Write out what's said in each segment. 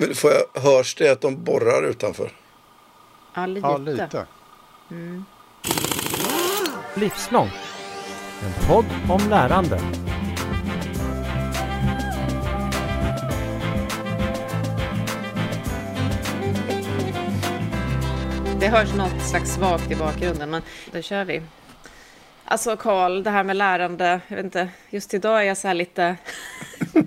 Men får jag, hörs det att de borrar utanför? Ja, lite. Ja, lite. Livslångt. En podd om lärande. Det hörs något slags svagt i bakgrunden, men då kör vi. Alltså Karl, det här med lärande, jag vet inte, just idag är jag så här lite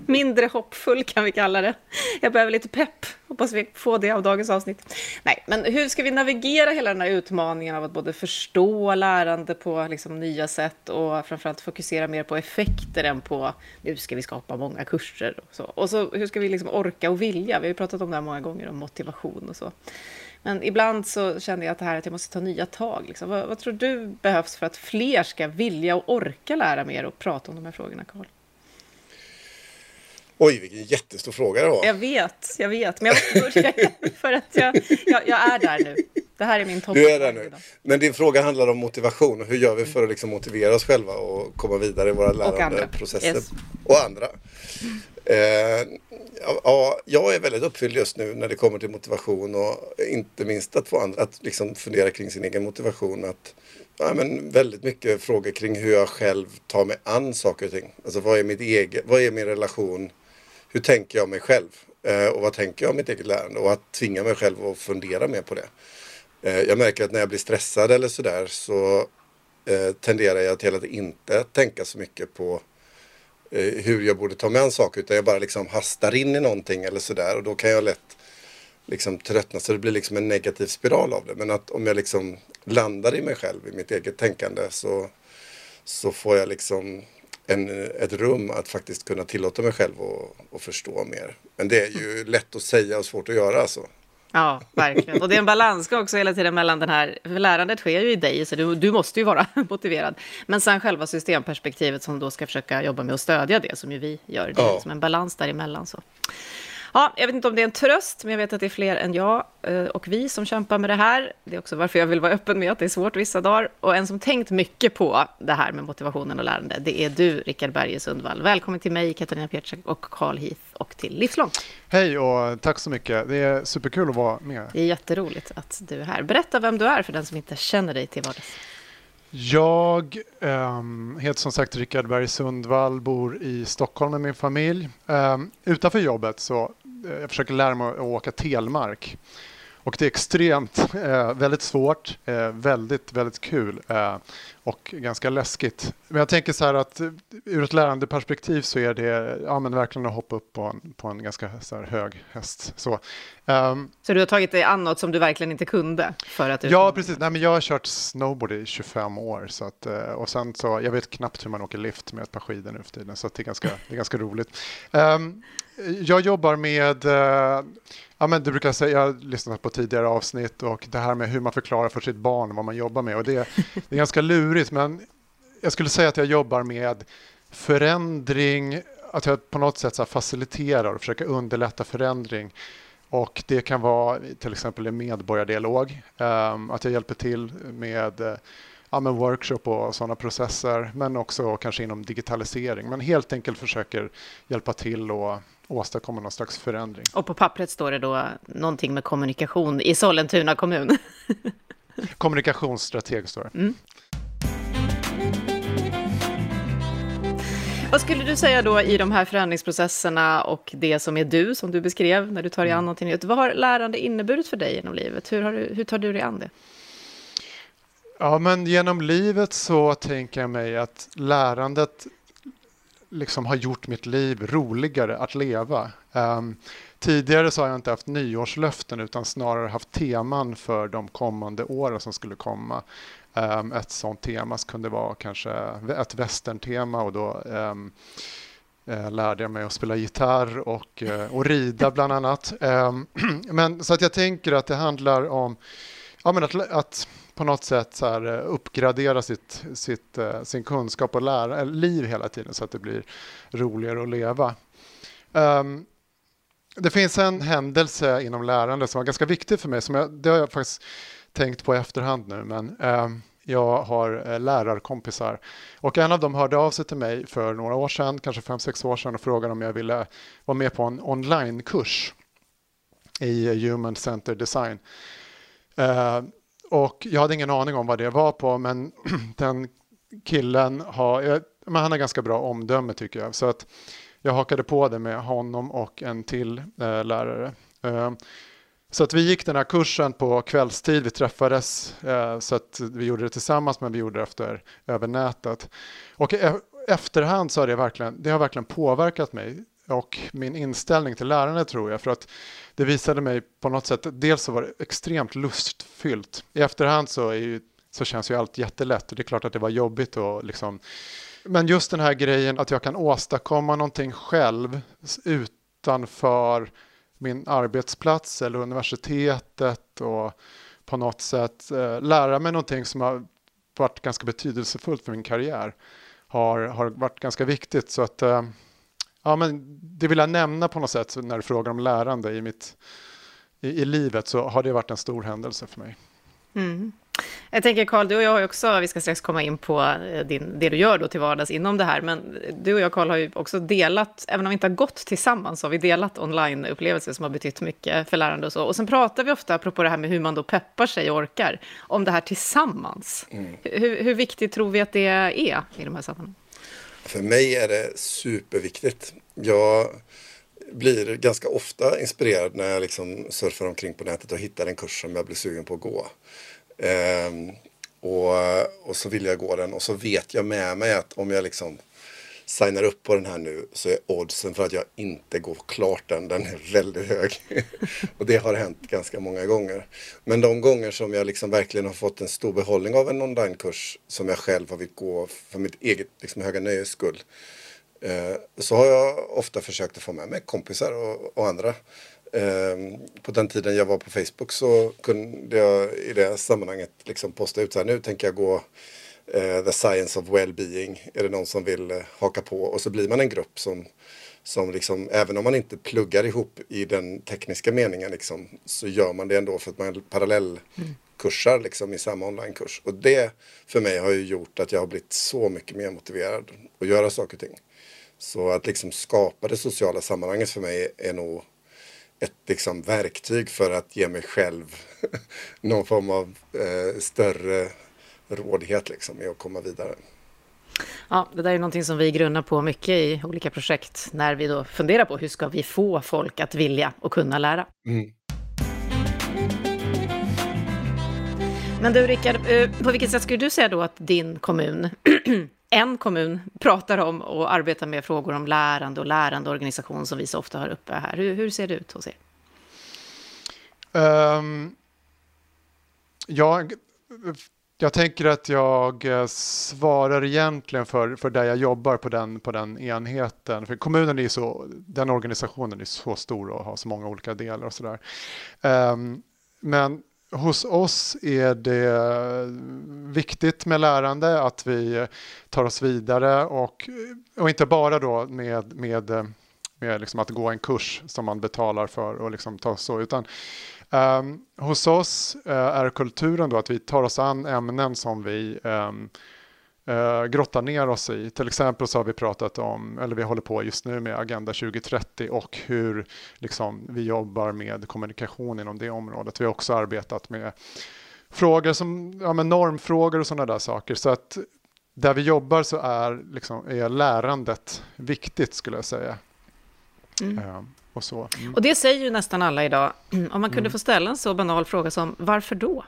mindre hoppfull kan vi kalla det. Jag behöver lite pepp, hoppas vi får det av dagens avsnitt. Nej, men hur ska vi navigera hela den här utmaningen av att både förstå lärande på liksom nya sätt och framförallt fokusera mer på effekter än på nu ska vi skapa många kurser och så. Och så hur ska vi liksom orka och vilja? Vi har ju pratat om det här många gånger, om motivation och så. Men ibland så känner jag att det här att jag måste ta nya tag. Liksom. Vad, vad, tror du behövs för att fler ska vilja och orka lära mer och prata om de här frågorna, Karl? Oj, vilken jättestor fråga det var. Jag vet, jag vet. Men jag måste börja för att jag, jag, jag, är där nu. Det här är min topp. Du är där nu. Men din fråga handlar om motivation. Hur gör vi för att liksom motivera oss själva och komma vidare i våra lärandeprocesser? Yes. Och andra. Eh, ja, jag är väldigt uppfylld just nu när det kommer till motivation och inte minst att få andra att liksom fundera kring sin egen motivation. Att, ja, men väldigt mycket frågor kring hur jag själv tar mig an saker och ting. Alltså vad är, mitt eget, vad är min relation? Hur tänker jag mig själv? Eh, och vad tänker jag om mitt eget lärande? Och att tvinga mig själv att fundera mer på det. Eh, jag märker att när jag blir stressad eller sådär så eh, tenderar jag till att inte tänka så mycket på eh, hur jag borde ta mig an saker utan jag bara liksom hastar in i någonting eller sådär och då kan jag lätt liksom tröttna så det blir liksom en negativ spiral av det. Men att om jag liksom landar i mig själv, i mitt eget tänkande så, så får jag liksom en, ett rum att faktiskt kunna tillåta mig själv att förstå mer. Men det är ju lätt att säga och svårt att göra alltså. Ja, verkligen. Och det är en balansgång också hela tiden mellan den här, för lärandet sker ju i dig, så du, du måste ju vara motiverad. Men sen själva systemperspektivet som då ska försöka jobba med att stödja det, som ju vi gör. Det är Ja. liksom en balans däremellan. Så. Ja, jag vet inte om det är en tröst, men jag vet att det är fler än jag eh, och vi som kämpar med det här. Det är också varför jag vill vara öppen med att det är svårt vissa dagar. Och en som tänkt mycket på det här med motivationen och lärande, det är du, Rickard Berge Sundvall. Välkommen till mig, Katarina Pietschak och Carl Heath och till Livslångt. Hej och tack så mycket. Det är superkul att vara med. Det är jätteroligt att du är här. Berätta vem du är för den som inte känner dig till vardags. Jag um, heter som sagt Rickard Berg Sundvall, bor i Stockholm med min familj. Um, utanför jobbet så Eh, jag försöker lära mig att åka telmark. Och det är extremt, eh, väldigt svårt, eh, väldigt, väldigt kul eh, och ganska läskigt. Men jag tänker så här att ur ett lärandeperspektiv så är det ja, men verkligen att hoppa upp på en, på en ganska så här, hög häst. Så, ehm, Så du har tagit dig an något som du verkligen inte kunde? För att Ja, precis. Nej, men jag har kört snowboard i 25 år. Så att, eh, och sen så, jag vet knappt hur man åker lift med ett par skidor nu för tiden, så det, är ganska, det är ganska roligt. Ehm, jag jobbar med, eh, ja, men du brukar säga, jag har lyssnat på tidigare avsnitt och det här med hur man förklarar för sitt barn vad man jobbar med. Och det, det är ganska lurigt, men jag skulle säga att jag jobbar med förändring, att jag på något sätt så faciliterar och försöker underlätta förändring. Och det kan vara till exempel en medborgardialog, um, att jag hjälper till med, uh, ja, med workshop och sådana processer, men också kanske inom digitalisering. Men helt enkelt försöker hjälpa till och åstadkomma någon slags förändring. Och på pappret står det då någonting med kommunikation i Sollentuna kommun. Kommunikationsstrateg står det. Mm. Vad skulle du säga då i de här förändringsprocesserna och det som är du, som du beskrev när du tar dig an någonting nytt. Vad har lärande inneburit för dig genom livet? Hur, har du, hur tar du dig an det? Ja, men genom livet så tänker jag mig att lärandet liksom har gjort mitt liv roligare att leva. Um, tidigare så har jag inte haft nyårslöften utan snarare haft teman för de kommande åren som skulle komma. Um, ett sånt tema kunde vara kanske ett västerntema och då um, eh, lärde jag mig att spela gitarr och, eh, och rida bland annat. Um, men så att jag tänker att det handlar om ja, men att, att på något sätt så här, eh, uppgradera sitt, sitt, eh, sin kunskap och lära, eh, liv hela tiden så att det blir roligare att leva. Um, det finns en händelse inom lärande som var ganska viktig för mig. Som jag, det har jag faktiskt tänkt på i efterhand nu. Men um, jag har eh, lärarkompisar och en av dem hörde av sig till mig för några år sedan, kanske fem sex år sedan och frågade om jag ville vara med på en onlinekurs. i Human Center Design. Ehm, och jag hade ingen aning om vad det var på, men den killen har, men han har ganska bra omdöme tycker jag. Så att jag hakade på det med honom och en till eh, lärare. Eh, så att vi gick den här kursen på kvällstid, vi träffades eh, så att vi gjorde det tillsammans men vi gjorde det efter, över nätet. Och e-, efterhand så har det verkligen, det har verkligen påverkat mig och min inställning till lärande tror jag. För att det visade mig på något sätt, dels så var det extremt lustfyllt. I efterhand så, ju, så känns ju allt jättelätt och det är klart att det var jobbigt och liksom men just den här grejen att jag kan åstadkomma någonting själv utanför min arbetsplats eller universitetet och på något sätt eh, lära mig någonting som har varit ganska betydelsefullt för min karriär har, har varit ganska viktigt. Så att eh, ja, men det vill jag nämna på något sätt när du frågar om lärande i, mitt, i, i livet så har det varit en stor händelse för mig. Mm. Jag tänker Karl, du och jag har också, vi ska strax komma in på eh, din, det du gör då till vardags inom det här, men du och jag Karl har ju också delat, även om vi inte har gått tillsammans, så har vi delat online-upplevelser som har betytt mycket för lärande och så. Och sen pratar vi ofta, apropå det här med hur man då peppar sig och orkar, om det här tillsammans. Mm. Hur, hur viktigt tror vi att det är i de här sammanhangen? För mig är det superviktigt. Jag blir ganska ofta inspirerad när jag liksom surfar omkring på nätet och hittar en kurs som jag blir sugen på att gå. Ehm, och, och så vill jag gå den och så vet jag med mig att om jag liksom signar upp på den här nu så är oddsen för att jag inte går klart den, den är väldigt hög. och det har hänt ganska många gånger. Men de gånger som jag liksom verkligen har fått en stor behållning av en onlinekurs som jag själv har velat gå för mitt eget liksom, höga nöjes skull. Eh, så har jag ofta försökt att få med mig kompisar och, och andra. Eh, på den tiden jag var på Facebook så kunde jag i det sammanhanget liksom posta ut så här nu tänker jag gå The Science of Wellbeing. Är det någon som vill eh, haka på? Och så blir man en grupp som, som liksom, även om man inte pluggar ihop i den tekniska meningen liksom, så gör man det ändå för att man parallellkursar liksom, i samma onlinekurs. Och det för mig har ju gjort att jag har blivit så mycket mer motiverad att göra saker och ting. Så att liksom skapa det sociala sammanhanget för mig är nog ett liksom verktyg för att ge mig själv någon form av eh, större rådighet liksom i att komma vidare. Ja, det där är någonting som vi grunnar på mycket i olika projekt när vi då funderar på hur ska vi få folk att vilja och kunna lära. Mm. Men du Rickard, eh, på vilket sätt skulle du säga då att din kommun, en kommun, pratar om och arbetar med frågor om lärande och lärandeorganisation som vi så ofta har uppe här. Hur, hur ser det ut hos er? Um, jag jag tänker att jag eh, svarar egentligen för, för där jag jobbar på den, på den enheten. För kommunen är så, den organisationen är så stor och har så många olika delar och sådär. Um, men hos oss är det viktigt med lärande, att vi tar oss vidare och, och inte bara då med, med, med liksom att gå en kurs som man betalar för och liksom ta så, utan Um, hos oss uh, är kulturen då att vi tar oss an ämnen som vi um, uh, grottar ner oss i. Till exempel så har vi pratat om, eller vi håller på just nu med Agenda 2030 och hur liksom, vi jobbar med kommunikation inom det området. Vi har också arbetat med frågor som ja, men normfrågor och sådana där saker. Så att där vi jobbar så är, liksom, är lärandet viktigt skulle jag säga. Mm. Uh, och så. Mm. Och det säger ju nästan alla idag. Om man kunde mm. få ställa en så banal fråga som varför då?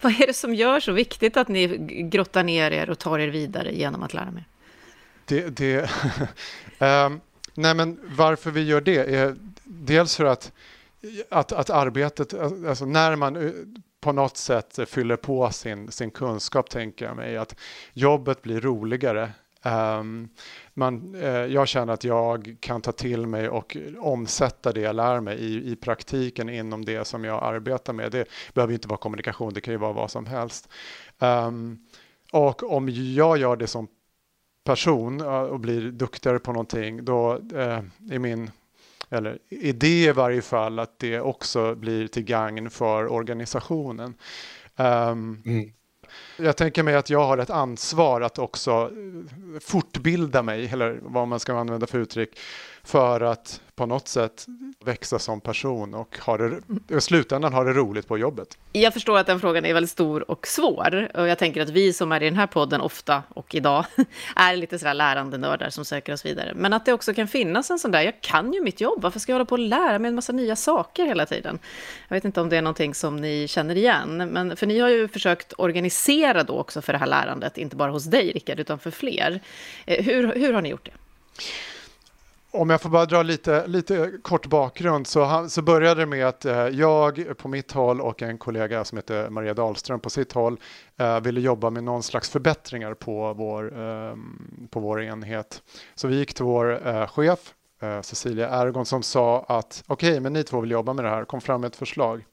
Vad är det som gör så viktigt att ni grottar ner er och tar er vidare genom att lära mer? Det, det um, nej men varför vi gör det är dels för att, att, att arbetet, alltså när man eh, på något sätt fyller på sin, sin kunskap tänker jag mig att jobbet blir roligare Um, man, eh, jag känner att jag kan ta till mig och omsätta det jag lär mig i, i praktiken inom det som jag arbetar med. Det behöver inte vara kommunikation, det kan ju vara vad som helst. Um, och om jag gör det som person uh, och blir duktigare på någonting, då uh, är min eller idé i varje fall att det också blir till gagn för organisationen. Um, mm. Jag tänker mig att jag har ett ansvar att också fortbilda mig, eller vad man ska använda för uttryck, för att på något sätt växa som person och ha det, i slutändan ha det roligt på jobbet. Jag förstår att den frågan är väldigt stor och svår. Och jag tänker att vi som är i den här podden ofta och idag är lite sådär lärande nördar som söker oss vidare. Men att det också kan finnas en sån där, jag kan ju mitt jobb, varför ska jag hålla på och lära mig en massa nya saker hela tiden? Jag vet inte om det är någonting som ni känner igen, men för ni har ju försökt organisera då också för det här lärandet, inte bara hos dig Rickard, utan för fler. Eh, hur, hur har ni gjort det? Om jag får bara dra lite, lite kort bakgrund så, så började det med att eh, jag på mitt håll och en kollega som heter Maria Dahlström på sitt håll eh, ville jobba med någon slags förbättringar på vår, eh, på vår enhet. Så vi gick till vår eh, chef eh, Cecilia Ergon som sa att okej, okay, men ni två vill jobba med det här, kom fram med ett förslag.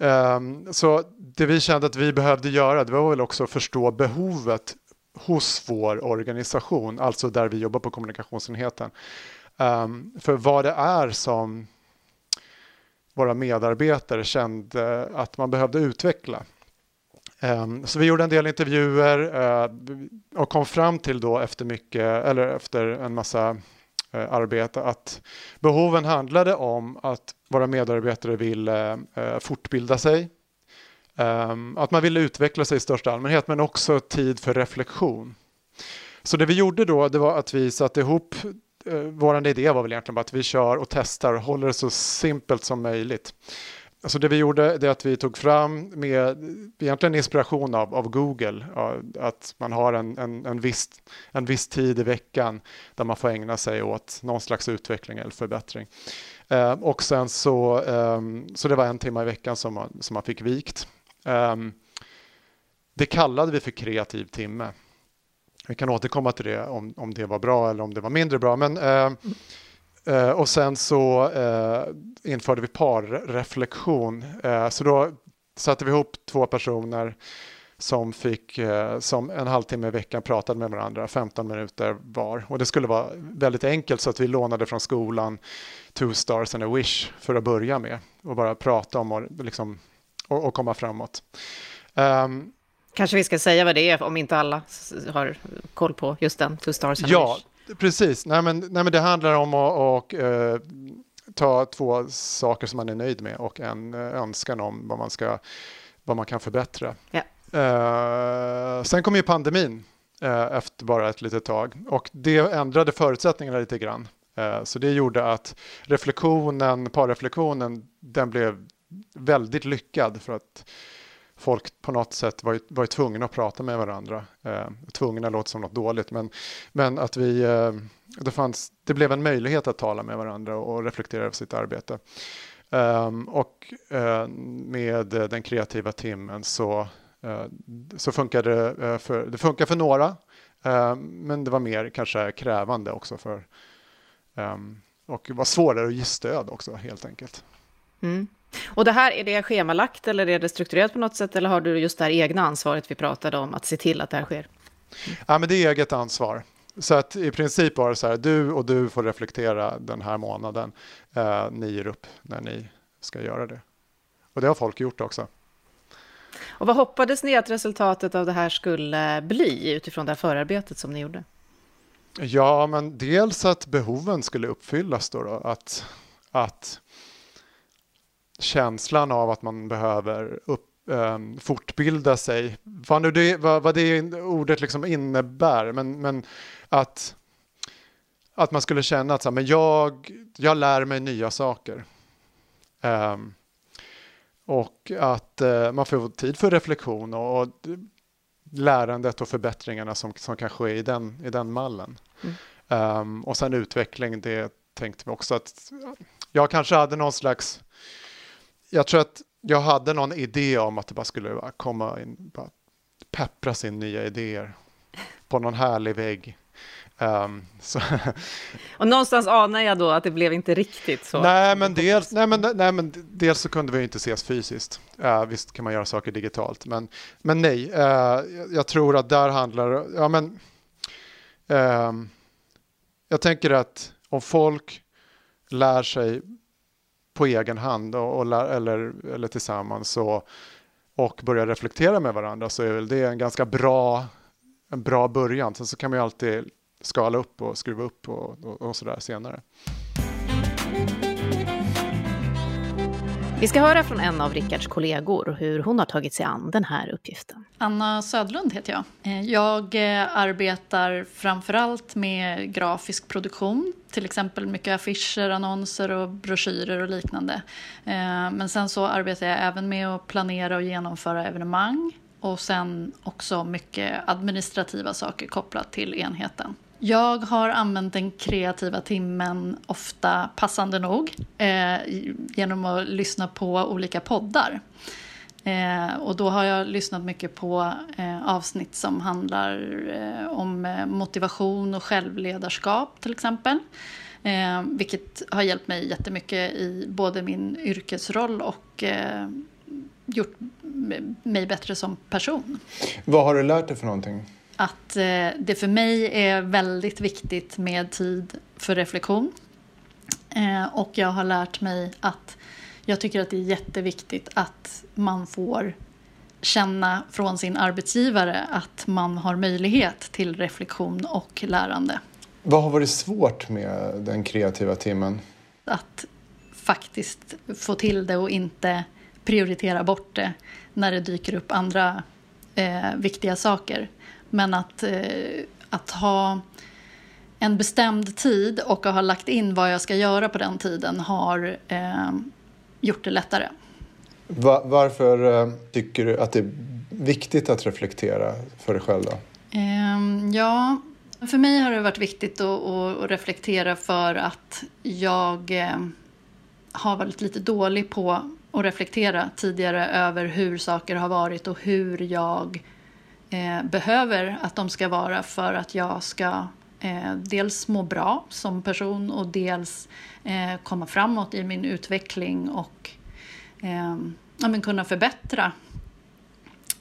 Um, så det vi kände att vi behövde göra, det var väl också att förstå behovet hos vår organisation, alltså där vi jobbar på kommunikationsenheten. Um, för vad det är som våra medarbetare kände att man behövde utveckla. Um, så vi gjorde en del intervjuer uh, och kom fram till då efter mycket, eller efter en massa uh, arbete att behoven handlade om att våra medarbetare ville uh, fortbilda sig, Ehm, att man ville utveckla sig i största allmänhet men också tid för reflektion. Så det vi gjorde då det var att vi satte ihop, eh, uh, vår idé var väl egentligen bara att vi kör och testar och håller det så simpelt som möjligt. Alltså det vi gjorde det är att vi tog fram med egentligen inspiration av, av Google, att man har en, en, en, viss, en viss tid i veckan där man får ägna sig åt någon slags utveckling eller förbättring. Ehm, och sen så, ehm, så det var en timme i veckan som man, som man fick vikt Ehm, det kallade vi för kreativ timme. Vi kan återkomma till det om, om det var bra eller om det var mindre bra. Men, uh, och sen så eh, införde vi parreflektion. Eh, så då satte vi ihop två personer som fick eh, som en halvtimme i veckan pratade med varandra, 15 minuter var. Och det skulle vara väldigt enkelt så att vi lånade från skolan Two Stars and a Wish för att börja med och bara prata om och liksom och, och komma framåt. Um, Kanske vi ska säga vad det är om inte alla har koll på just den, Two Stars and Ja, precis. Nej men, nej, men det handlar om att och, uh, ta två saker som man är nöjd med och en uh, önskan om vad man, ska, vad man kan förbättra. Ja. Uh, sen kom ju pandemin efter bara ett litet tag och det ändrade förutsättningarna lite grann. Så det gjorde att reflektionen, parreflektionen, den blev väldigt lyckad för att folk på något sätt var, var tvungna att prata med varandra. Eh, tvungna låter som något dåligt, men, men att vi, eh, det, fanns, det blev en möjlighet att tala med varandra och reflektera över sitt arbete. Eh, och eh, med den kreativa timmen så, uh, så funkade det, för, det funkar för några, eh, men det var mer kanske krävande också för um, och var svårare att ge stöd också helt enkelt. Mm. Och det här, är det schemalagt eller är det strukturerat på något sätt eller har du just det här egna ansvaret vi pratade om att se till att det här sker? Ja, men det är eget ansvar. Så att i princip var det så här, du och du får reflektera den här månaden. Eh, ni ger upp när ni ska göra det. Och det har folk gjort också. Och vad hoppades ni att resultatet av det här skulle bli utifrån det här förarbetet som ni gjorde? Ja, men dels att behoven skulle uppfyllas då, då att, att känslan av att man behöver upp, um, fortbilda sig. Vad, nu det, vad, vad det ordet liksom innebär, men, men att, att man skulle känna att så här, men jag, jag lär mig nya saker. Um, och att uh, man får tid för reflektion och, och lärandet och förbättringarna som, som kan ske i den, i den mallen. Mm. Um, och sen utveckling, det tänkte vi också att jag kanske hade någon slags jag tror att jag hade någon idé om att det bara skulle komma in, bara peppras in nya idéer på någon härlig vägg. Um, och någonstans anar jag då att det blev inte riktigt så. Nej, men dels, nej, men, nej, men dels så kunde vi inte ses fysiskt. Uh, visst kan man göra saker digitalt, men, men nej, uh, jag tror att där handlar ja men uh, jag tänker att om folk lär sig på egen hand och, och, eller, eller tillsammans och, och börja reflektera med varandra så är väl det en ganska bra, en bra början. Sen så kan man ju alltid skala upp och skruva upp och, och, och sådär senare. Vi ska höra från en av Rickards kollegor hur hon har tagit sig an den här uppgiften. Anna Södlund heter jag. Eh, jag eh, arbetar framförallt med grafisk produktion, till exempel mycket affischer, annonser och broschyrer och liknande. Eh, men sen så arbetar jag även med att planera och genomföra evenemang och sen också mycket administrativa saker kopplat till enheten. Jag har använt den kreativa timmen ofta passande nog eh, genom att lyssna på olika poddar. Eh, och då har jag lyssnat mycket på eh, avsnitt som handlar eh, om eh, motivation och självledarskap till exempel. Eh, vilket har hjälpt mig jättemycket i både min yrkesroll och eh, gjort mig bättre som person. Vad har du lärt dig för någonting? Att eh, det för mig är väldigt viktigt med tid för reflektion. Eh, och jag har lärt mig att jag tycker att det är jätteviktigt att man får känna från sin arbetsgivare att man har möjlighet till reflektion och lärande. Vad har varit svårt med den kreativa timmen? Att faktiskt få till det och inte prioritera bort det när det dyker upp andra eh, viktiga saker. Men att, eh, att ha en bestämd tid och att ha lagt in vad jag ska göra på den tiden har eh, gjort det lättare. Va varför eh, tycker du att det är viktigt att reflektera för dig själv? Då? Eh, ja, för mig har det varit viktigt att, reflektera för att jag har varit lite dålig på att reflektera tidigare över hur saker har varit och hur jag eh, behöver att de ska vara för att jag ska eh, dels må bra som person och dels eh, komma framåt i min utveckling och eh, ja, men kunna förbättra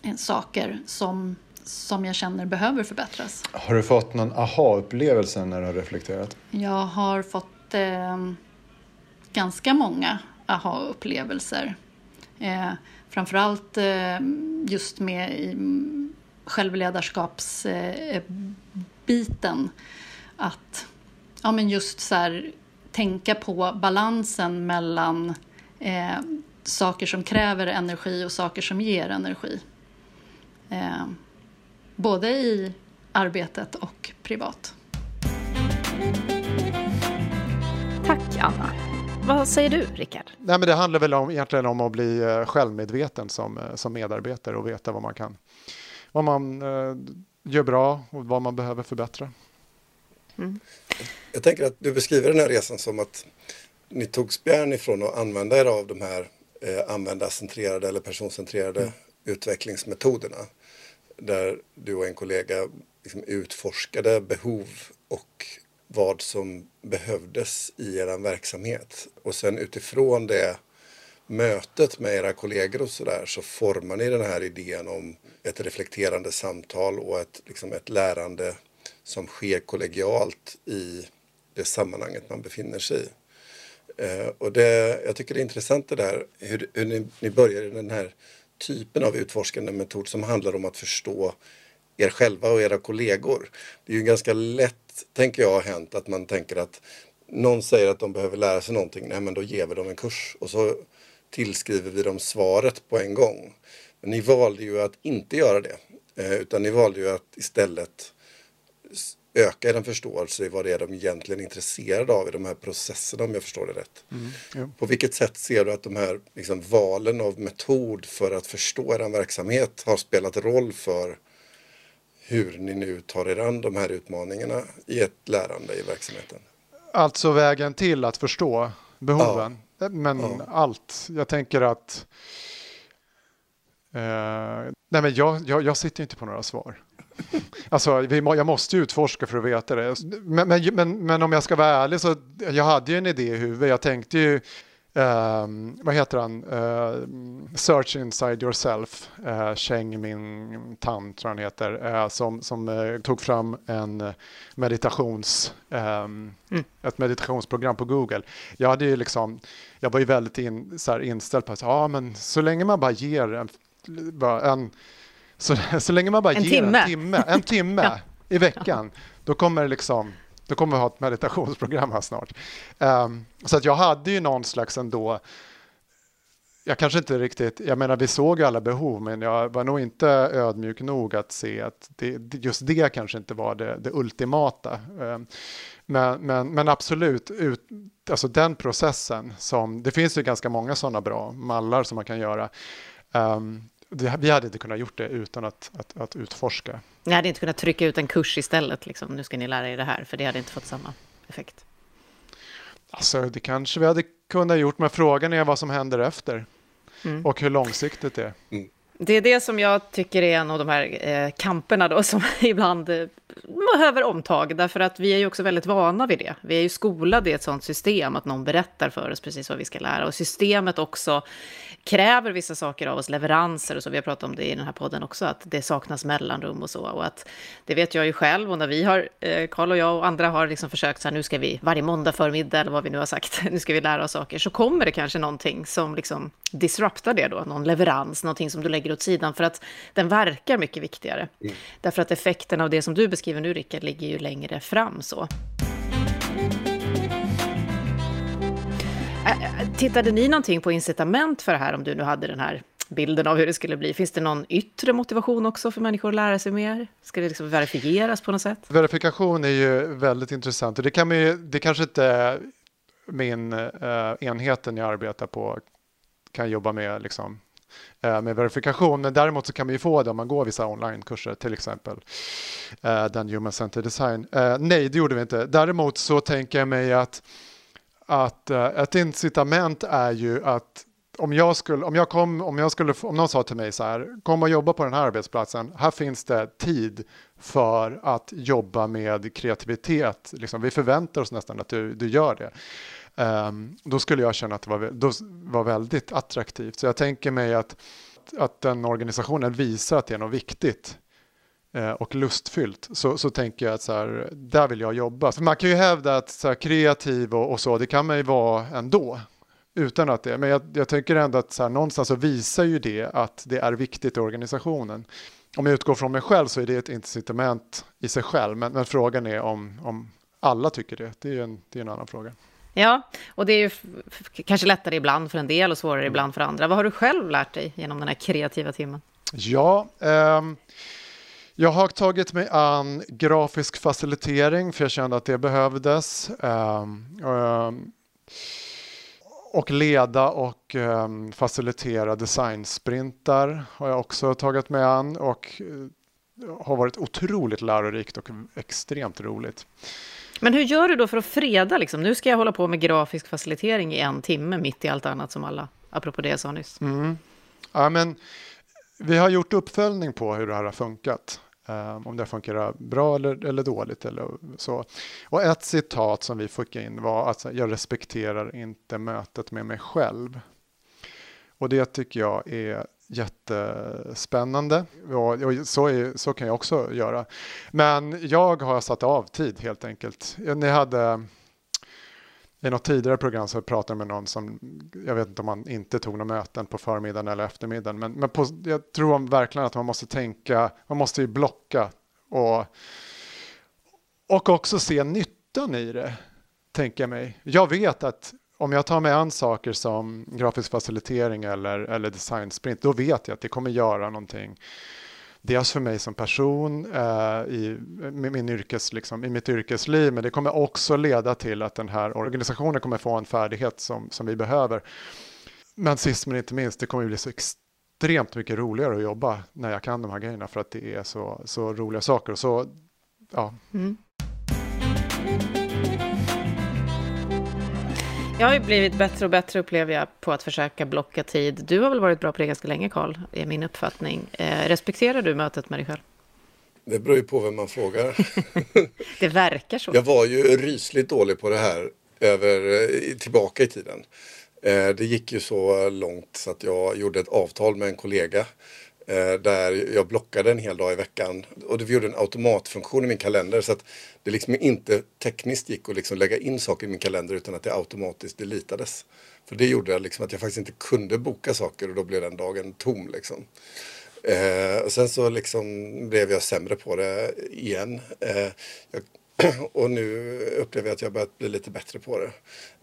eh, saker som, som jag känner behöver förbättras. Har du fått någon aha-upplevelse när du har reflekterat? Jag har fått eh, ganska många aha-upplevelser. Eh, framförallt eh, just med i, självledarskapsbiten. Att ja, men just så här, tänka på balansen mellan eh, saker som kräver energi och saker som ger energi. Eh, både i arbetet och privat. Tack Anna. Vad säger du Rickard? Nej, men det handlar väl om, egentligen om att bli eh, självmedveten som, eh, som medarbetare och veta vad man kan vad man eh, gör bra och vad man behöver förbättra. Mm. Jag tänker att du beskriver den här resan som att ni tog spjärn ifrån att använda er av de här eh, användarcentrerade eller personcentrerade mm. utvecklingsmetoderna. Där du och en kollega liksom utforskade behov och vad som behövdes i er verksamhet. Och sen utifrån det mötet med era kollegor och sådär så formar ni den här idén om ett reflekterande samtal och ett, liksom ett lärande som sker kollegialt i det sammanhanget man befinner sig i. Eh, och det, jag tycker det är intressant det där hur, hur ni, ni börjar i den här typen av utforskande metod som handlar om att förstå er själva och era kollegor. Det är ju ganska lätt, tänker jag, hänt att man tänker att någon säger att de behöver lära sig någonting, nej men då ger vi dem en kurs och så tillskriver vi dem svaret på en gång. Men ni valde ju att inte göra det. Eh, utan ni valde ju att istället öka er förståelse i vad det är de egentligen är intresserade av i de här processerna om jag förstår det rätt. Mm, ja. På vilket sätt ser du att de här liksom, valen av metod för att förstå er verksamhet har spelat roll för hur ni nu tar er an de här utmaningarna i ett lärande i verksamheten? Alltså vägen till att förstå behoven. Ja. Men ja. allt. Jag tänker att Uh, nej men jag, jag, jag, sitter inte på några svar. alltså, vi, jag måste utforska för att veta det. Men, men, men, men, om jag ska vara ärlig så jag hade ju en idé i huvudet. Jag tänkte ju, uh, vad heter han, uh, Search Inside Yourself, uh, Cheng Min Tan tror han heter, som, som tog fram en meditations, um, mm. ett meditationsprogram på Google. Jag hade ju liksom, jag var ju väldigt in, så inställd på att ja, men så länge man bara ger en en, så, så länge man bara en ger timme. en timme, en timme ja. i veckan, då kommer det liksom då kommer vi ha ett meditationsprogram här snart. Um, så att jag hade ju någon slags ändå jag kanske inte riktigt, jag menar vi såg alla behov men jag var nog inte ödmjuk nog att se att det, just det kanske inte var det, det ultimata. Um, men, men, men absolut, ut, alltså den processen som, det finns ju ganska många sådana bra mallar som man kan göra. Um, det, vi hade inte kunnat gjort det utan att, att, att utforska. Ni hade inte kunnat trycka ut en kurs istället, liksom. nu ska ni lära er det här, för det hade inte fått samma effekt. Alltså, det kanske vi hade kunnat gjort, men frågan är vad som händer efter mm. och hur långsiktigt det är. Mm. Det är det som jag tycker är en av de här eh, kamperna då som ibland eh, behöver omtag, därför att vi är ju också väldigt vana vid det. Vi är ju skolade i ett sånt system att någon berättar för oss precis vad vi ska lära och systemet också kräver vissa saker av oss, leveranser och så. Vi har pratat om det i den här podden också, att det saknas mellanrum och så. Och att, det vet jag ju själv och när vi har, eh, Karl och jag och andra har liksom försökt så här, nu ska vi varje måndag förmiddag eller vad vi nu har sagt, nu ska vi lära oss saker, så kommer det kanske någonting som liksom disruptar det då, någon leverans, någonting som du lägger åt sidan för att den verkar mycket viktigare. Mm. Därför att effekten av det som du beskriver nu, Rickard, ligger ju längre fram så. Tittade ni någonting på incitament för det här, om du nu hade den här bilden av hur det skulle bli? Finns det någon yttre motivation också för människor att lära sig mer? Ska det liksom verifieras på något sätt? Verifikation är ju väldigt intressant och det, kan man ju, det kanske inte min uh, enheten jag arbetar på kan jobba med liksom, Eh, med verifikation. Men däremot så kan man ju få det om man går vissa onlinekurser, till exempel eh, den Human Center Design. Eh, nej, det gjorde vi inte. Däremot så tänker jag mig att att ett incitament är ju att om jag skulle, om jag kom, om jag skulle, om någon sa till mig så här, kom och jobba på den här arbetsplatsen, här finns det tid för att jobba med kreativitet, liksom, vi förväntar oss nästan att du, du gör det. Um, då skulle jag känna att det var, då var väldigt attraktivt. Så jag tänker mig att, att den organisationen visar att det är något viktigt eh, och lustfyllt så, så tänker jag att så här, där vill jag jobba. För man kan ju hävda att så här, kreativ och, och, så, det kan man ju vara ändå. Utan att det, men jag, jag tänker ändå att så här, någonstans så visar ju det att det är viktigt i organisationen. Om jag utgår från mig själv så är det ett incitament i sig själv, men, men frågan är om, om alla tycker det. Det är en, det är en annan fråga. Ja, och det är ju kanske lättare ibland för en del och svårare mm. ibland för andra. Vad har du själv lärt dig genom den här kreativa timmen? Ja, um, jag har tagit mig an grafisk facilitering för jag kände att det behövdes. Um, um, och leda och um, facilitera designsprintar har jag också tagit mig an och uh, har varit otroligt lärorikt och extremt roligt. Men hur gör du då för att freda? Liksom? Nu ska jag hålla på med grafisk facilitering i en timme mitt i allt annat som alla, apropå det jag sa nyss. Mm. Ja, men, vi har gjort uppföljning på hur det här har funkat. Um, om det fungerar bra eller, eller dåligt eller så. Och ett citat som vi fick in var att jag respekterar inte mötet med mig själv. Och det tycker jag är jättespännande. Och, och så, är, så kan jag också göra. Men jag har satt av tid helt enkelt. Ni hade i något tidigare program så pratade jag med någon som, jag vet inte om man inte tog några möten på förmiddagen eller eftermiddagen, men, men på, jag tror verkligen att man måste tänka, man måste ju blocka och, och också se nyttan i det, tänker jag mig. Jag vet att om jag tar mig an saker som grafisk facilitering eller, eller design sprint, då vet jag att det kommer göra någonting dels för mig som person eh, i, min yrkes, liksom, i mitt yrkesliv, men det kommer också leda till att den här organisationen kommer få en färdighet som, som vi behöver. Men sist men inte minst, det kommer bli så extremt mycket roligare att jobba när jag kan de här grejerna för att det är så, så roliga saker. Så, ja. Mm. Jag har ju blivit bättre och bättre upplever jag på att försöka blocka tid. Du har väl varit bra på det ganska länge Karl, är min uppfattning. Eh, respekterar du mötet med dig själv? Det beror ju på vem man frågar. det verkar så. Jag var ju rysligt dålig på det här över, eh, tillbaka i tiden. Eh, det gick ju så långt så att jag gjorde ett avtal med en kollega Eh, där jag blockade en hel dag i veckan. Och vi gjorde en automatfunktion i min kalender så att det liksom inte tekniskt gick att liksom lägga in saker i min kalender utan att det automatiskt deletades. För det gjorde liksom att jag faktiskt inte kunde boka saker och då blev den dagen tom. Liksom. Eh, och sen så liksom blev jag sämre på det igen. Eh, jag, och nu upplever jag att jag börjat bli lite bättre på det.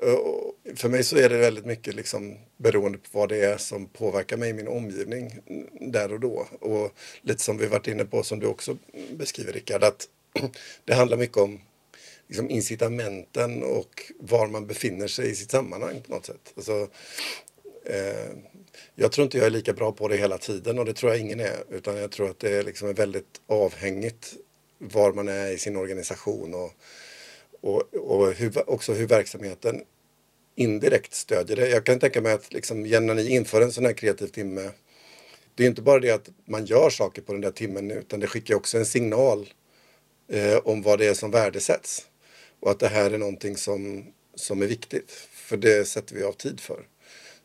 Eh, och för mig så är det väldigt mycket liksom beroende på vad det är som påverkar mig i min omgivning där och då. Och lite som vi varit inne på, som du också beskriver Rickard, att det handlar mycket om liksom incitamenten och var man befinner sig i sitt sammanhang på något sätt. Alltså, eh, jag tror inte jag är lika bra på det hela tiden och det tror jag ingen är. Utan jag tror att det är liksom väldigt avhängigt var man är i sin organisation och, och, och hur, också hur verksamheten indirekt stödjer det. Jag kan tänka mig att liksom, när ni inför en sån här kreativ timme det är inte bara det att man gör saker på den där timmen utan det skickar också en signal eh, om vad det är som värdesätts. Och att det här är någonting som, som är viktigt. För det sätter vi av tid för.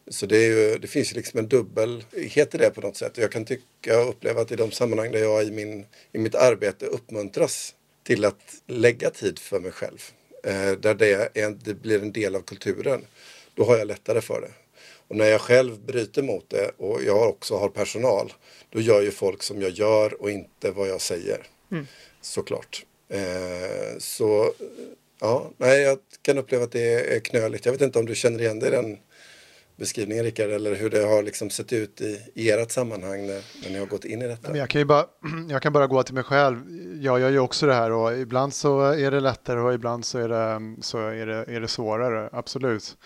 Så det, ju, det, finns ju liksom en dubbelhet i det på något sätt. Jag kan tycka och uppleva att i de sammanhang där jag i, min, i mitt arbete uppmuntras till att lägga tid för mig själv. Eh, där det, är, det blir en del av kulturen. Då har jag lättare för det. Och när jag själv bryter mot det och jag också har personal. Då gör ju folk som jag gör och inte vad jag säger. Mm. Såklart. Eh, så ja, nej, jag kan uppleva att det är knöligt. Jag vet inte om du känner igen dig i den beskrivningen Rickard, eller hur det har liksom sett ut i, i ert sammanhang när, när ni har gått in i detta? Jag kan, bara, jag kan bara gå till mig själv. Jag gör ju också det här och ibland så är det lättare och ibland så är det, så är det, är det svårare, absolut.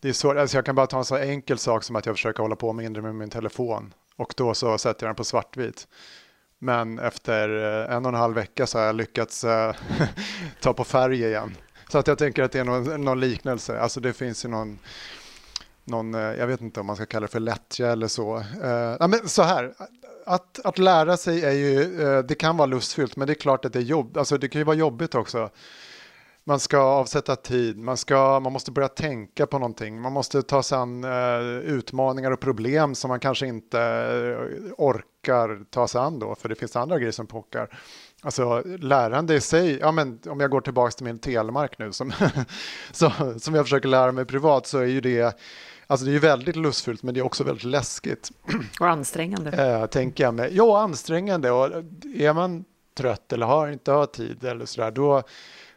Det är svår, alltså jag kan bara ta en så enkel sak som att jag försöker hålla på mindre med min telefon och då så sätter jag den på svartvit. Men efter eh, en och en halv vecka så har jag lyckats eh, ta på färg igen. Så att jag tänker att det är någon, någon liknelse. Alltså det finns ju någon någon, eh, jag vet inte om man ska kalla det för lättja eller så. Uh, men så här, att, att lära sig är ju, uh, det kan vara lustfyllt, men det är klart att det är jobb, alltså det kan ju vara jobbigt också. Man ska avsätta tid, man, ska, man måste börja tänka på någonting, man måste ta sig an uh, utmaningar och problem som man kanske inte orkar ta sig an då, för det finns andra grejer som pockar. Alltså lärande i sig, ja, men om jag går tillbaka till min telemark nu som, som jag försöker lära mig privat så är ju det Alltså det är väldigt lustfyllt men det är också väldigt läskigt. Och ansträngande. Äh, tänker jag mig. Ja, ansträngande. Och är man trött eller har inte har tid eller sådär då,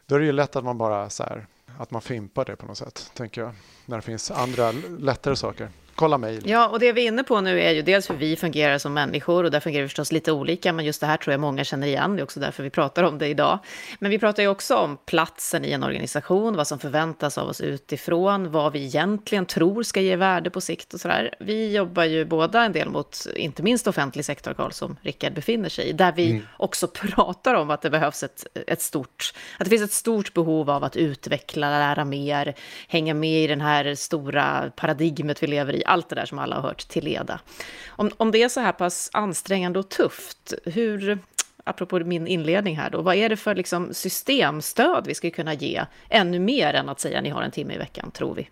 då är det ju lätt att man bara så här, att man fimpar det på något sätt, tänker jag. När det finns andra lättare saker kolla mejl. Ja, och det vi är inne på nu är ju dels hur vi fungerar som människor och där fungerar vi förstås lite olika, men just det här tror jag många känner igen, det är också därför vi pratar om det idag. Men vi pratar ju också om platsen i en organisation, vad som förväntas av oss utifrån, vad vi egentligen tror ska ge värde på sikt och sådär. Vi jobbar ju båda en del mot, inte minst offentlig sektor, Karl, som Rickard befinner sig i, där vi mm. också pratar om att det behövs ett, ett stort, att det finns ett stort behov av att utveckla, lära mer, hänga med i den här stora paradigmet vi lever i, allt det där som alla har hört till leda. Om, om det är så här pass ansträngande och tufft, hur, apropå min inledning här då, vad är det för liksom systemstöd vi skulle kunna ge ännu mer än att säga ni har en timme i veckan, tror vi?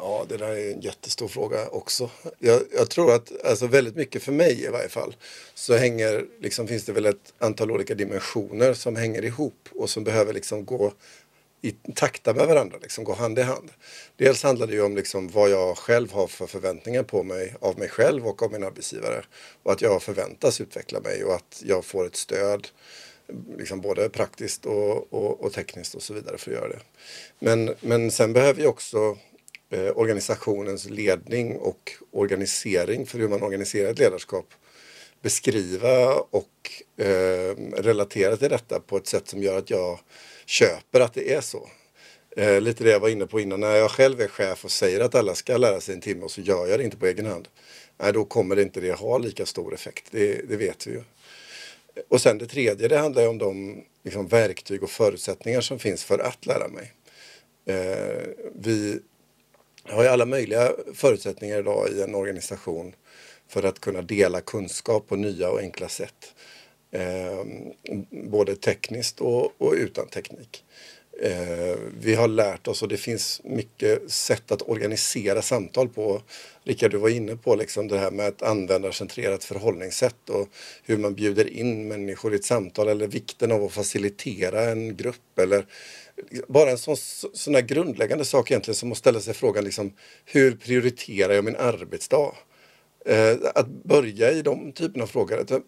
Ja, det där är en jättestor fråga också. Jag, jag, tror att alltså väldigt mycket för mig i varje fall så hänger, liksom, finns det väl ett antal olika dimensioner som hänger ihop och som behöver liksom gå i takta med varandra, liksom, gå hand i hand. Dels handlar det ju om liksom vad jag själv har för förväntningar på mig av mig själv och av min arbetsgivare. Och att jag förväntas utveckla mig och att jag får ett stöd liksom både praktiskt och, och, och tekniskt och så vidare för att göra det. Men, men sen behöver jag också eh, organisationens ledning och organisering för hur man organiserar ett ledarskap beskriva och eh, relatera till detta på ett sätt som gör att jag köper att det är så. Eh, lite det jag var inne på innan. När jag själv är chef och säger att alla ska lära sig en timme och så gör jag det inte på egen hand. Nej, då kommer det inte det ha lika stor effekt. Det, det vet vi ju. Och sen det tredje, det handlar ju om de liksom, verktyg och förutsättningar som finns för att lära mig. Eh, vi har ju alla möjliga förutsättningar idag i en organisation för att kunna dela kunskap på nya och enkla sätt. Eh, både tekniskt och, och utan teknik. Eh, vi har lärt oss och det finns mycket sätt att organisera samtal på. Rickard, du var inne på liksom det här med ett användarcentrerat förhållningssätt och hur man bjuder in människor i ett samtal eller vikten av att facilitera en grupp eller bara en sån, sån här grundläggande sak egentligen som att ställa sig frågan liksom, hur prioriterar jag min arbetsdag? Eh, att börja i de typerna av frågor. Eh,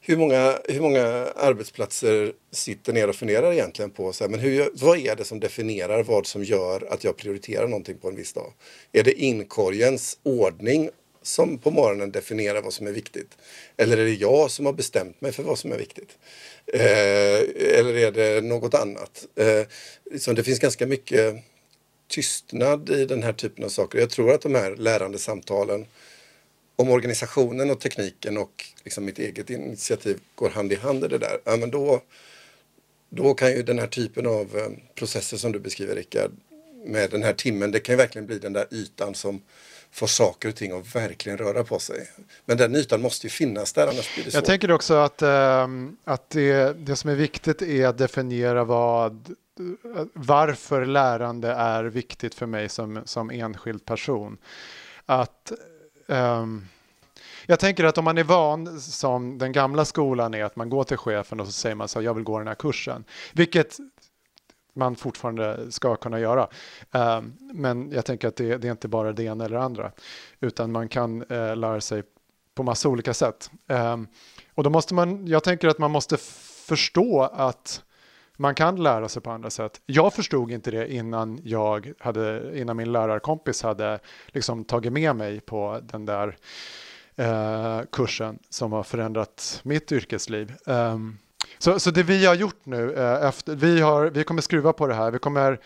hur, många, hur många arbetsplatser sitter ner och funderar egentligen på så här, men hur, vad är det som definierar vad som gör att jag prioriterar någonting på en viss dag? Är det inkorgens ordning som på morgonen definierar vad som är viktigt? Eller är det jag som har bestämt mig för vad som är viktigt? Eh, eller är det något annat? Eh, liksom det finns ganska mycket tystnad i den här typen av saker. Jag tror att de här lärande samtalen om organisationen och tekniken och liksom mitt eget initiativ går hand i hand i det där, ja, men då, då kan ju den här typen av eh, processer som du beskriver Rickard, med den här timmen, det kan ju verkligen bli den där ytan som får saker och ting att verkligen röra på sig. Men den ytan måste ju finnas där, annars blir det svårt. Jag tänker också att, äh, att det, det som är viktigt är att definiera vad varför lärande är viktigt för mig som, som enskild person. Att um, jag tänker att om man är van som den gamla skolan är att man går till chefen och så säger man så här, jag vill gå den här kursen. Vilket man fortfarande ska kunna göra. Um, men jag tänker att det, det, är inte bara det ena eller andra. Utan man kan uh, lära sig på massa olika sätt. Um, och då måste man, jag tänker att man måste förstå att man kan lära sig på andra sätt. Jag förstod inte det innan, jag hade, innan min lärarkompis hade liksom tagit med mig på den där eh, kursen som har förändrat mitt yrkesliv. Um, så, så det vi har gjort nu, eh, efter, vi, har, vi kommer skruva på det här, vi kommer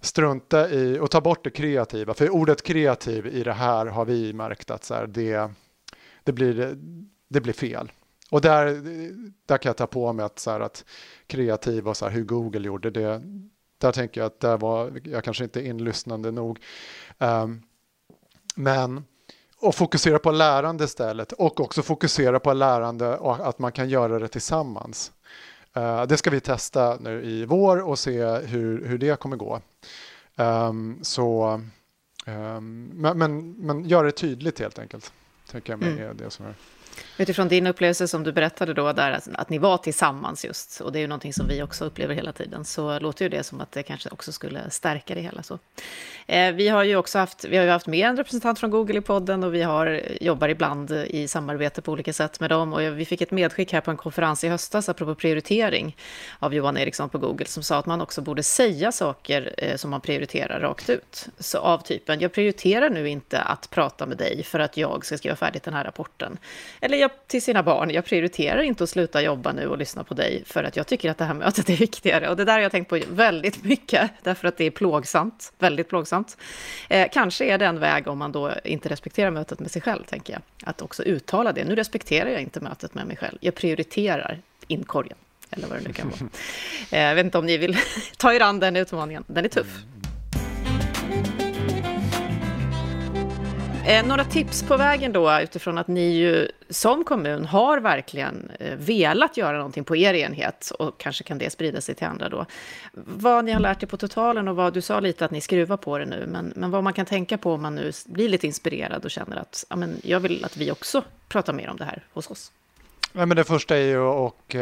strunta i och ta bort det kreativa. För ordet kreativ i det här har vi märkt att så här, det, det, blir, det blir fel. Och där, där kan jag ta på mig att, så här, att kreativ och så här, hur Google gjorde det. Där tänker jag att där var jag kanske inte inlyssnande nog. Um, men och fokusera på lärande istället och också fokusera på lärande och att man kan göra det tillsammans. Uh, det ska vi testa nu i vår och se hur, hur det kommer gå. Um, så, um, men, men, men gör det tydligt helt enkelt. Tänker jag mig mm. det som är. Utifrån din upplevelse som du berättade då, där att, att ni var tillsammans just, och det är ju någonting som vi också upplever hela tiden, så låter ju det som att det kanske också skulle stärka det hela. Så. Eh, vi har ju också haft, vi har ju haft med en representant från Google i podden och vi har, jobbar ibland i samarbete på olika sätt med dem. Och vi fick ett medskick här på en konferens i höstas, apropå prioritering, av Johan Eriksson på Google, som sa att man också borde säga saker eh, som man prioriterar rakt ut. Så av typen, jag prioriterar nu inte att prata med dig för att jag ska skriva färdigt den här rapporten eller jag, till sina barn, jag prioriterar inte att sluta jobba nu och lyssna på dig, för att jag tycker att det här mötet är viktigare. Och det där har jag tänkt på väldigt mycket, därför att det är plågsamt, väldigt plågsamt. Eh, kanske är det en väg om man då inte respekterar mötet med sig själv, tänker jag. Att också uttala det. Nu respekterar jag inte mötet med mig själv. Jag prioriterar inkorgen, eller vad det nu kan vara. Eh, jag vet inte om ni vill ta er an den utmaningen. Den är tuff. Eh, några tips på vägen då utifrån att ni ju som kommun har verkligen eh, velat göra någonting på er enhet och kanske kan det sprida sig till andra då. Vad ni har lärt er på totalen och vad du sa lite att ni skruvar på det nu, men, men vad man kan tänka på om man nu blir lite inspirerad och känner att ja, men jag vill att vi också pratar mer om det här hos oss. Ja, men det första är ju att eh,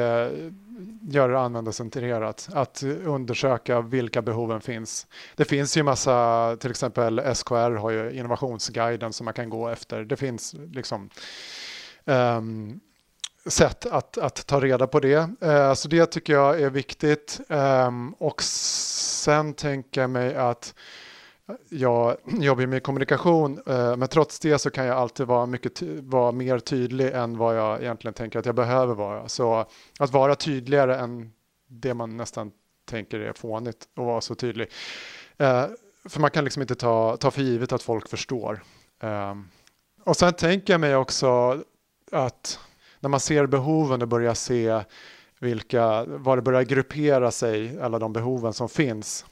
göra det användarcentrerat. Att undersöka vilka behoven finns. Det finns ju massa, till exempel SKR har ju innovationsguiden som man kan gå efter. Det finns liksom um, sätt att, att ta reda på det. Uh, så det tycker jag är viktigt. Um, och sen tänker jag mig att jag jobbar med kommunikation, eh, men trots det så kan jag alltid vara, mycket vara mer tydlig än vad jag egentligen tänker att jag behöver vara. Så att vara tydligare än det man nästan tänker är fånigt och vara så tydlig. Eh, för man kan liksom inte ta, ta för givet att folk förstår. Ehm, och sen tänker jag mig också att när man ser behoven och börjar se vilka, var det börjar gruppera sig, alla de behoven som finns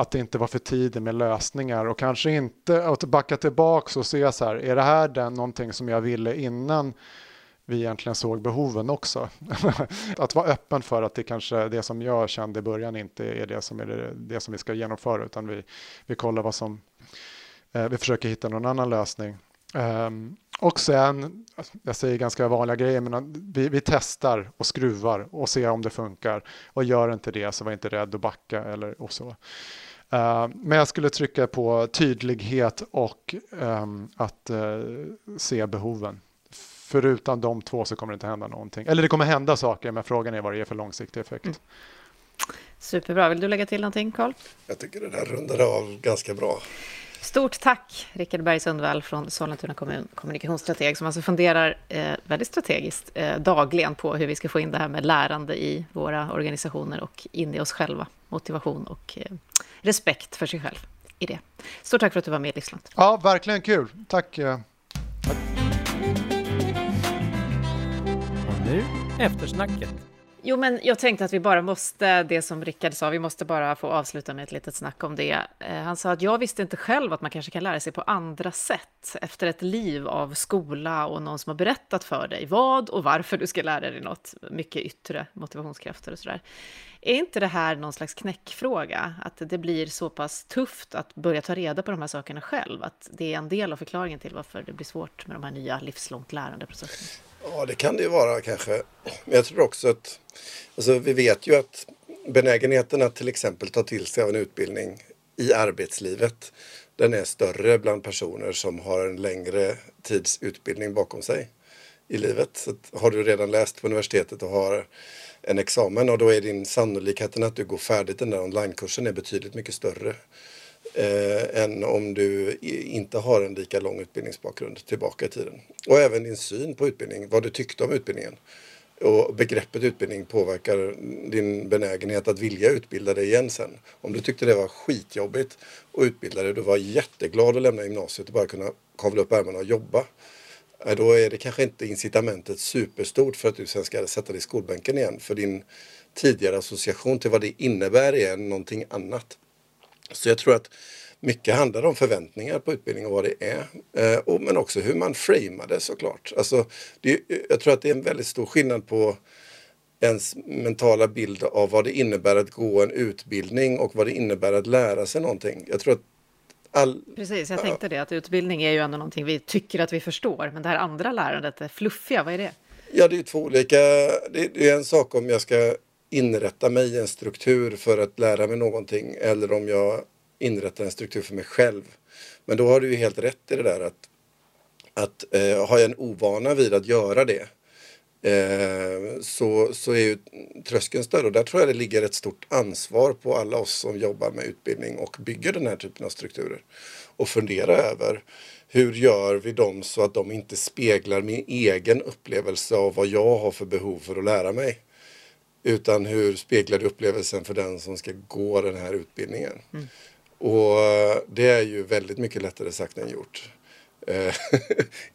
att det inte var för tidigt med lösningar och kanske inte att backa tillbaka och se så här, är det här den någonting som jag ville innan vi egentligen såg behoven också. att vara öppen för att det kanske det som jag kände i början inte är det som är det, det som vi ska genomföra utan vi, vi kollar vad som, eh, vi försöker hitta någon annan lösning. Um, och sen, alltså, jag säger ganska vanliga grejer, men vi, vi, testar och skruvar och ser om det funkar. Och gör inte det så var inte rädd att backa eller och så. Uh, men jag skulle trycka på tydlighet och um, att uh, se behoven. Förutom de två så kommer det inte hända någonting. Eller det kommer hända saker, men frågan är vad det är för långsiktig effekt. Mm. Superbra. Vill du lägga till någonting, Carl? Jag tycker det där rundade av ganska bra. Stort tack, Rickard Berg Sundvall från Sollentuna kommun, kommunikationsstrateg, som alltså funderar eh, väldigt strategiskt eh, dagligen på hur vi ska få in det här med lärande i våra organisationer och in i oss själva. Motivation och eh, respekt för sig själv i det. Stort tack för att du var med i Livslångt. Ja, verkligen kul. Tack. Eh, tack. Och nu eftersnacket. Jo, men jag tänkte att vi bara måste, det som Rickard sa, vi måste bara få avsluta med ett litet snack om det. Eh, han sa att jag visste inte själv att man kanske kan lära sig på andra sätt efter ett liv av skola och någon som har berättat för dig vad och varför du ska lära dig något, mycket yttre motivationskrafter och sådär. Är inte det här någon slags knäckfråga? Att det blir så pass tufft att börja ta reda på de här sakerna själv? Att det är en del av förklaringen till varför det blir svårt med de här nya livslångt lärande-processerna? Ja, det kan det ju vara kanske. Men jag tror också att alltså, vi vet ju att benägenheten att till exempel ta till sig av en utbildning i arbetslivet den är större bland personer som har en längre tids utbildning bakom sig i livet. Så har du redan läst på universitetet och har en examen och då är din sannolikheten att du går färdigt den där onlinekursen är betydligt mycket större eh, än om du inte har en lika lång utbildningsbakgrund tillbaka i tiden. Och även din syn på utbildning, vad du tyckte om utbildningen. Och begreppet utbildning påverkar din benägenhet att vilja utbilda dig igen sen. Om du tyckte det var skitjobbigt och utbilda dig, du var jätteglad att lämna gymnasiet och bara kunna kavla upp ärmarna och jobba. Eh, då är det kanske inte incitamentet superstort för att du sen ska sätta dig i skolbänken igen. För din tidigare association till vad det innebär är någonting annat. Så jag tror att mycket handlar om förväntningar på utbildning och vad det är. Eh, men också hur man framar det såklart. Alltså, det, jag tror att det är en väldigt stor skillnad på ens mentala bild av vad det innebär att gå en utbildning och vad det innebär att lära sig någonting. Jag tror att all... Precis, jag tänkte det, att utbildning är ju ändå någonting vi tycker att vi förstår, men det här andra lärandet, det fluffiga, vad är det? Ja, det är två olika. Det är en sak om jag ska inrätta mig en struktur för att lära mig någonting eller om jag inrättar en struktur för mig själv. Men då har du ju helt rätt i det där att, att eh, har jag en ovana vid att göra det eh, så, så är ju tröskeln större och där tror jag det ligger ett stort ansvar på alla oss som jobbar med utbildning och bygger den här typen av strukturer. Och fundera över hur gör vi dem så att de inte speglar min egen upplevelse av vad jag har för behov för att lära mig. Utan hur speglar du upplevelsen för den som ska gå den här utbildningen? Mm. Och det är ju väldigt mycket lättare sagt än gjort. Eh,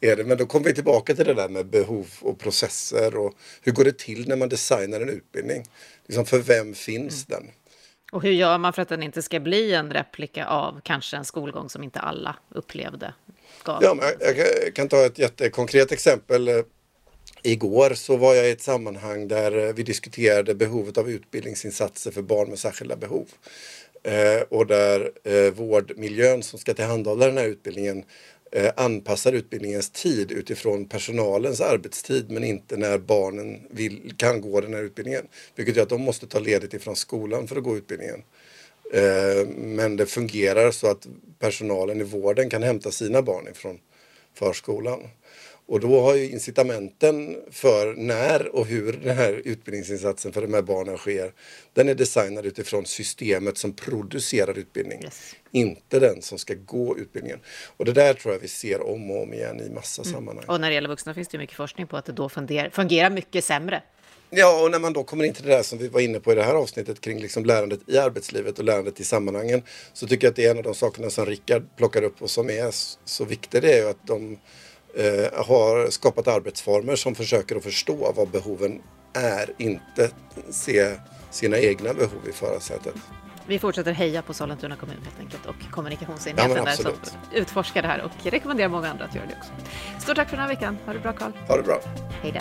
är det. Men då kommer vi tillbaka till det där med behov och processer och hur går det till när man designar en utbildning? Liksom för vem finns mm. den? Och hur gör man för att den inte ska bli en replika av kanske en skolgång som inte alla upplevde? Gav? Ja, jag kan ta ett jättekonkret exempel. Igår så var jag i ett sammanhang där eh, vi diskuterade behovet av utbildningsinsatser för barn med särskilda behov. Eh, och där eh, vårdmiljön som ska tillhandahålla den här utbildningen eh, anpassar utbildningens tid utifrån personalens arbetstid men inte när barnen vill, kan gå den här utbildningen. Vilket gör att de måste ta ledigt ifrån skolan för att gå utbildningen. Eh, men det fungerar så att personalen i vården kan hämta sina barn ifrån förskolan. Och då har ju incitamenten för när och hur den här utbildningsinsatsen för de här barnen sker, den är designad utifrån systemet som producerar utbildning. Yes. Inte den som ska gå utbildningen. Och det där tror jag vi ser om och om igen i massa mm. sammanhang. Och när det gäller vuxna finns det mycket forskning på att det då fungerar, mycket sämre. Ja, och när man då kommer in till det där som vi var inne på i det här avsnittet kring liksom lärandet i arbetslivet och lärandet i sammanhangen så tycker jag att det är en av de sakerna som Rickard plockar upp och som är så viktigt. Det är ju att de eh, har skapat arbetsformer som försöker att förstå vad behoven är, inte se sina egna behov i förarsätet. Vi fortsätter heja på Sollentuna kommun helt enkelt och kommunikationsenheten ja, där som utforskar det här och rekommenderar många andra att göra det också. Stort tack för den här veckan. Ha det bra Karl. Ha det bra. Hej då.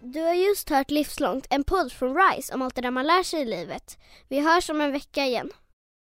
Du har just hört Livslångt, en podd från RISE om allt det där man lär sig i livet. Vi hörs om en vecka igen.